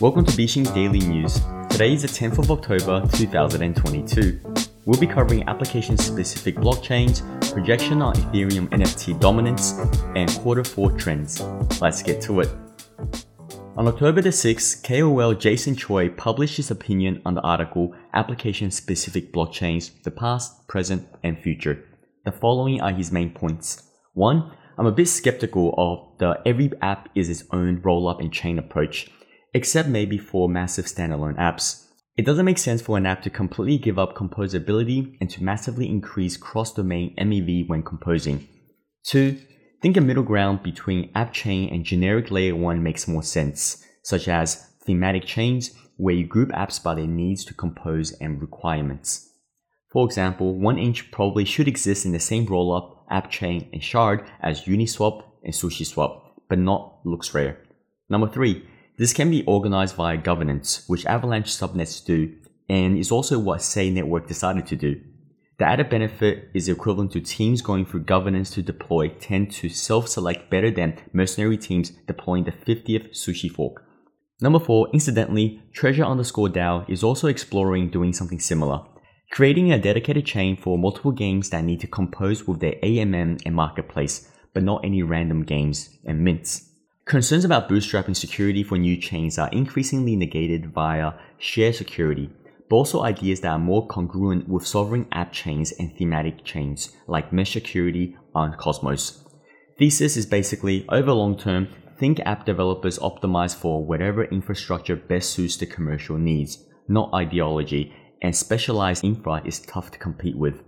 Welcome to Bixin Daily News. Today is the 10th of October 2022. We'll be covering application specific blockchains, projection on Ethereum NFT dominance, and quarter four trends. Let's get to it. On October the 6th, KOL Jason Choi published his opinion on the article Application Specific Blockchains The Past, Present, and Future. The following are his main points. 1. I'm a bit skeptical of the every app is its own roll up and chain approach except maybe for massive standalone apps. It doesn't make sense for an app to completely give up composability and to massively increase cross-domain MEV when composing. 2. Think a middle ground between app chain and generic layer 1 makes more sense, such as thematic chains where you group apps by their needs to compose and requirements. For example, 1inch probably should exist in the same rollup, app chain, and shard as Uniswap and SushiSwap, but not LooksRare. Number 3. This can be organized via governance, which Avalanche subnets do, and is also what Sei Network decided to do. The added benefit is equivalent to teams going through governance to deploy tend to self-select better than mercenary teams deploying the 50th sushi fork. Number 4, incidentally, Treasure underscore DAO is also exploring doing something similar, creating a dedicated chain for multiple games that need to compose with their AMM and marketplace, but not any random games and mints. Concerns about bootstrapping security for new chains are increasingly negated via share security, but also ideas that are more congruent with sovereign app chains and thematic chains like mesh security on Cosmos. Thesis is basically over long term, think app developers optimize for whatever infrastructure best suits the commercial needs, not ideology, and specialized infra is tough to compete with.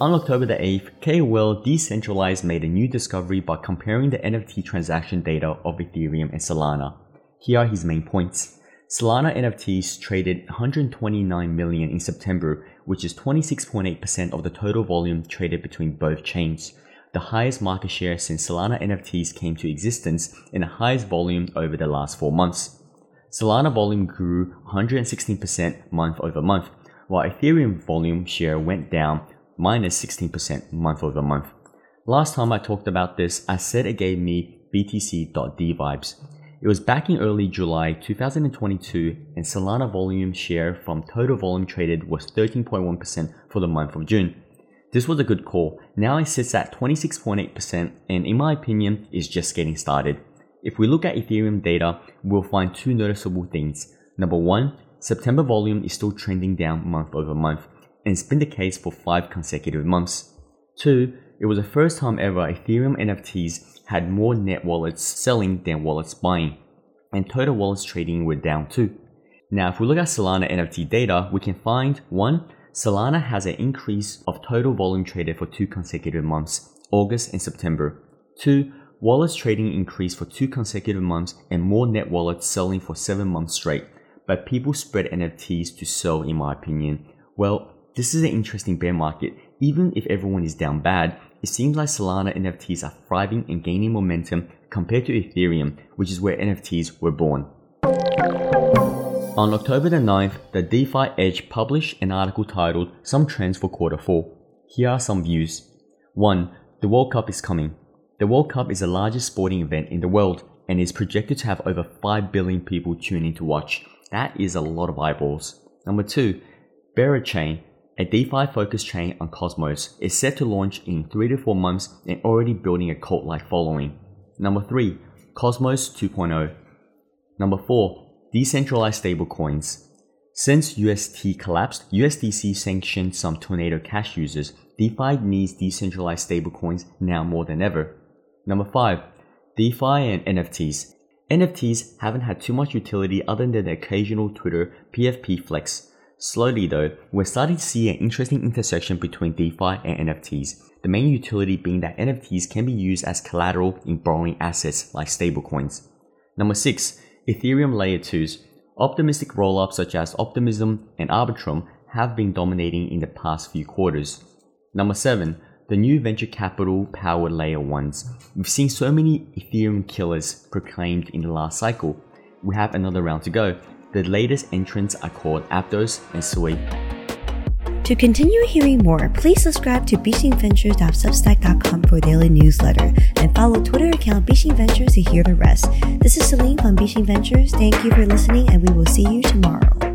On October the 8th, KOL Decentralized made a new discovery by comparing the NFT transaction data of Ethereum and Solana. Here are his main points. Solana NFTs traded 129 million in September, which is 26.8% of the total volume traded between both chains, the highest market share since Solana NFTs came to existence and the highest volume over the last 4 months. Solana volume grew 116% month over month, while Ethereum volume share went down minus 16% month over month. Last time I talked about this, I said it gave me BTC.D vibes. It was back in early July 2022, and Solana volume share from total volume traded was 13.1% for the month of June. This was a good call. Now it sits at 26.8%, and in my opinion, is just getting started. If we look at Ethereum data, we'll find two noticeable things. Number one, September volume is still trending down month over month and it's been the case for five consecutive months. Two, it was the first time ever Ethereum NFTs had more net wallets selling than wallets buying, and total wallets trading were down too. Now, if we look at Solana NFT data, we can find one, Solana has an increase of total volume traded for two consecutive months, August and September. Two, wallets trading increased for two consecutive months and more net wallets selling for seven months straight. But people spread NFTs to sell, in my opinion. Well, this is an interesting bear market. Even if everyone is down bad, it seems like Solana NFTs are thriving and gaining momentum compared to Ethereum, which is where NFTs were born. On October the 9th, the DeFi Edge published an article titled Some Trends for Quarter 4. Here are some views. 1. The World Cup is coming. The World Cup is the largest sporting event in the world and is projected to have over 5 billion people tuning to watch. That is a lot of eyeballs. Number 2. Berachain a DeFi focused chain on Cosmos is set to launch in 3 to 4 months and already building a cult like following. Number 3. Cosmos 2.0. Number 4. Decentralized stablecoins. Since UST collapsed, USDC sanctioned some Tornado Cash users. DeFi needs decentralized stablecoins now more than ever. Number 5. DeFi and NFTs. NFTs haven't had too much utility other than the occasional Twitter PFP flex. Slowly though, we're starting to see an interesting intersection between DeFi and NFTs, the main utility being that NFTs can be used as collateral in borrowing assets like stablecoins. Number 6. Ethereum Layer 2s. Optimistic rollups such as Optimism and Arbitrum have been dominating in the past few quarters. Number 7. The new venture capital powered layer 1s. We've seen so many Ethereum killers proclaimed in the last cycle. We have another round to go, the latest entrants are called Aptos and Sui. To continue hearing more, please subscribe to bixinventures.substack.com for daily newsletter and follow Twitter account Bixin Ventures to hear the rest. This is Celine from Bixin Ventures. Thank you for listening and we will see you tomorrow.